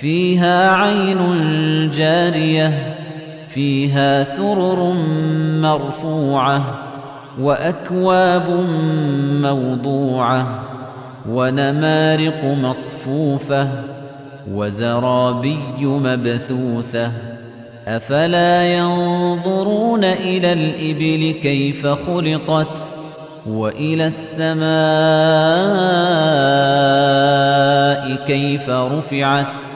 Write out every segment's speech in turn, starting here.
فيها عين جارية فيها سرر مرفوعة وأكواب موضوعة ونمارق مصفوفة وزرابي مبثوثة. أفلا ينظرون إلى الإبل كيف خلقت وإلى السماء كيف رفعت؟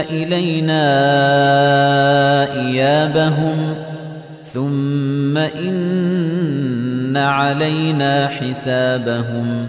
إلينا إيابهم ثم إن علينا حسابهم